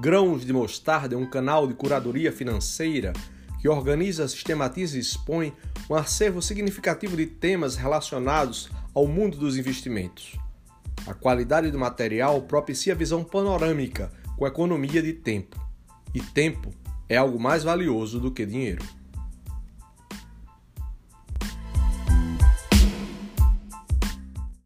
Grãos de Mostarda é um canal de curadoria financeira que organiza, sistematiza e expõe um acervo significativo de temas relacionados ao mundo dos investimentos. A qualidade do material propicia visão panorâmica com economia de tempo. E tempo é algo mais valioso do que dinheiro.